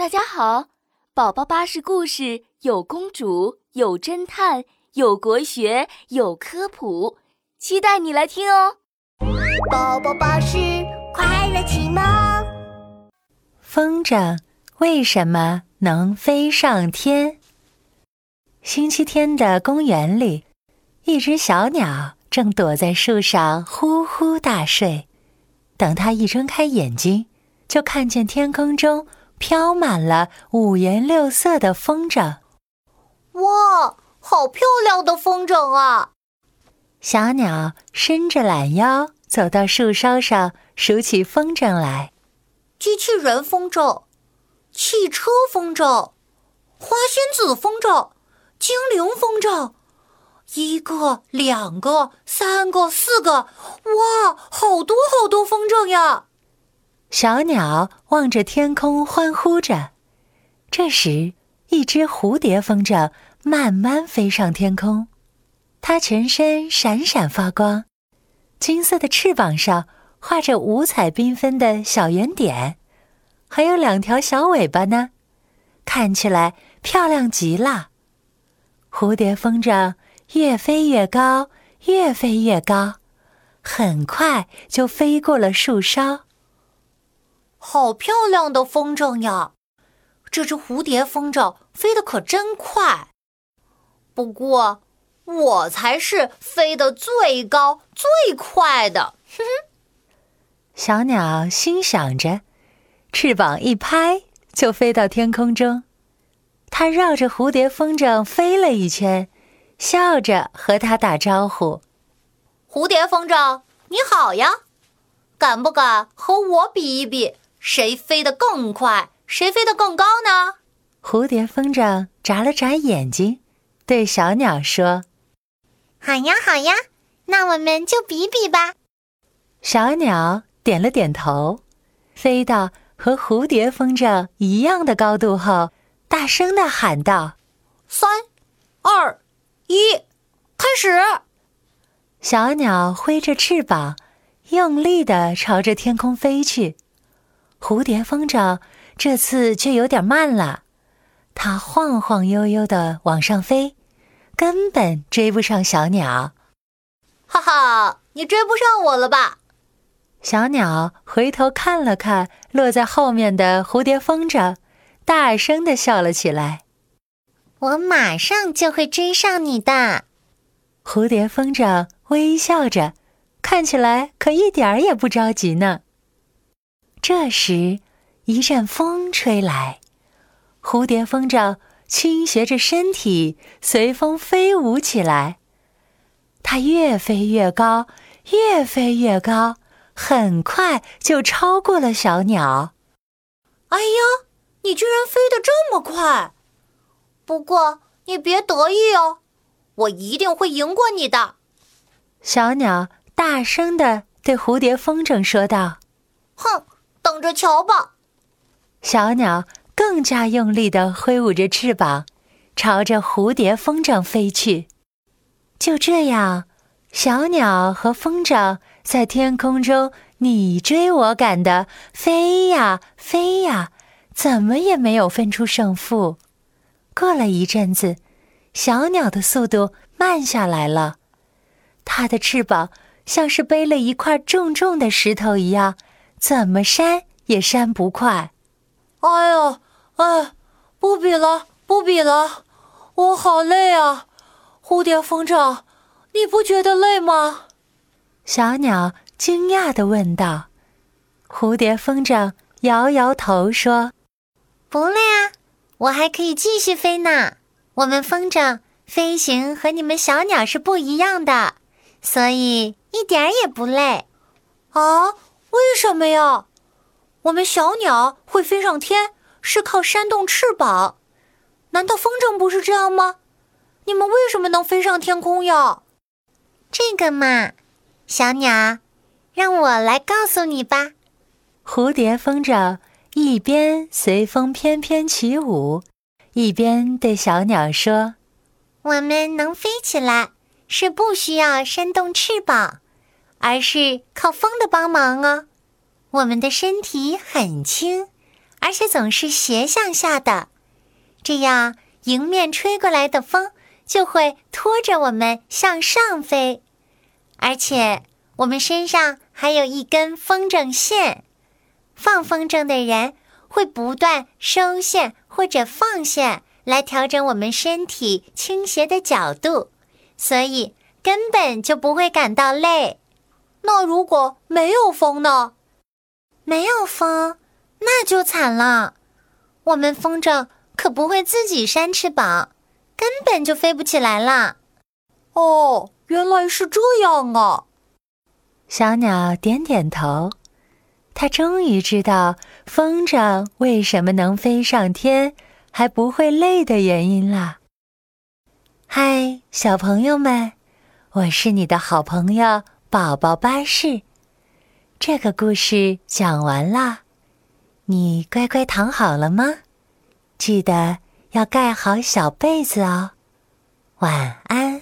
大家好，宝宝巴士故事有公主，有侦探，有国学，有科普，期待你来听哦。宝宝巴士快乐启蒙。风筝为什么能飞上天？星期天的公园里，一只小鸟正躲在树上呼呼大睡。等它一睁开眼睛，就看见天空中。飘满了五颜六色的风筝，哇，好漂亮的风筝啊！小鸟伸着懒腰走到树梢上，数起风筝来：机器人风筝、汽车风筝、花仙子风筝、精灵风筝，一个、两个、三个、四个，哇，好多好多风筝呀！小鸟望着天空，欢呼着。这时，一只蝴蝶风筝慢慢飞上天空，它全身闪闪发光，金色的翅膀上画着五彩缤纷的小圆点，还有两条小尾巴呢，看起来漂亮极了。蝴蝶风筝越飞越高，越飞越高，很快就飞过了树梢。好漂亮的风筝呀！这只蝴蝶风筝飞得可真快。不过，我才是飞得最高最快的。哼哼，小鸟心想着，翅膀一拍就飞到天空中。它绕着蝴蝶风筝飞了一圈，笑着和它打招呼：“蝴蝶风筝，你好呀！敢不敢和我比一比？”谁飞得更快？谁飞得更高呢？蝴蝶风筝眨了眨眼睛，对小鸟说：“好呀，好呀，那我们就比比吧。”小鸟点了点头，飞到和蝴蝶风筝一样的高度后，大声的喊道：“三、二、一，开始！”小鸟挥着翅膀，用力的朝着天空飞去。蝴蝶风筝这次却有点慢了，它晃晃悠悠的往上飞，根本追不上小鸟。哈哈，你追不上我了吧？小鸟回头看了看落在后面的蝴蝶风筝，大声的笑了起来。我马上就会追上你的。蝴蝶风筝微笑着，看起来可一点儿也不着急呢。这时，一阵风吹来，蝴蝶风筝倾斜着身体，随风飞舞起来。它越飞越高，越飞越高，很快就超过了小鸟。哎呀，你居然飞得这么快！不过你别得意哦，我一定会赢过你的。小鸟大声的对蝴蝶风筝说道：“哼！”着瞧吧！小鸟更加用力地挥舞着翅膀，朝着蝴蝶风筝飞去。就这样，小鸟和风筝在天空中你追我赶的飞呀飞呀，怎么也没有分出胜负。过了一阵子，小鸟的速度慢下来了，它的翅膀像是背了一块重重的石头一样。怎么扇也扇不快，哎呦，哎，不比了，不比了，我好累啊！蝴蝶风筝，你不觉得累吗？小鸟惊讶的问道。蝴蝶风筝摇摇头说：“不累啊，我还可以继续飞呢。我们风筝飞行和你们小鸟是不一样的，所以一点儿也不累。”啊？为什么呀？我们小鸟会飞上天是靠扇动翅膀，难道风筝不是这样吗？你们为什么能飞上天空呀？这个嘛，小鸟，让我来告诉你吧。蝴蝶风筝一边随风翩翩起舞，一边对小鸟说：“我们能飞起来，是不需要扇动翅膀。”而是靠风的帮忙哦。我们的身体很轻，而且总是斜向下的，这样迎面吹过来的风就会拖着我们向上飞。而且我们身上还有一根风筝线，放风筝的人会不断收线或者放线，来调整我们身体倾斜的角度，所以根本就不会感到累。那如果没有风呢？没有风，那就惨了。我们风筝可不会自己扇翅膀，根本就飞不起来了。哦。原来是这样啊！小鸟点点头，它终于知道风筝为什么能飞上天还不会累的原因了。嗨，小朋友们，我是你的好朋友宝宝巴士。这个故事讲完啦，你乖乖躺好了吗？记得要盖好小被子哦。晚安。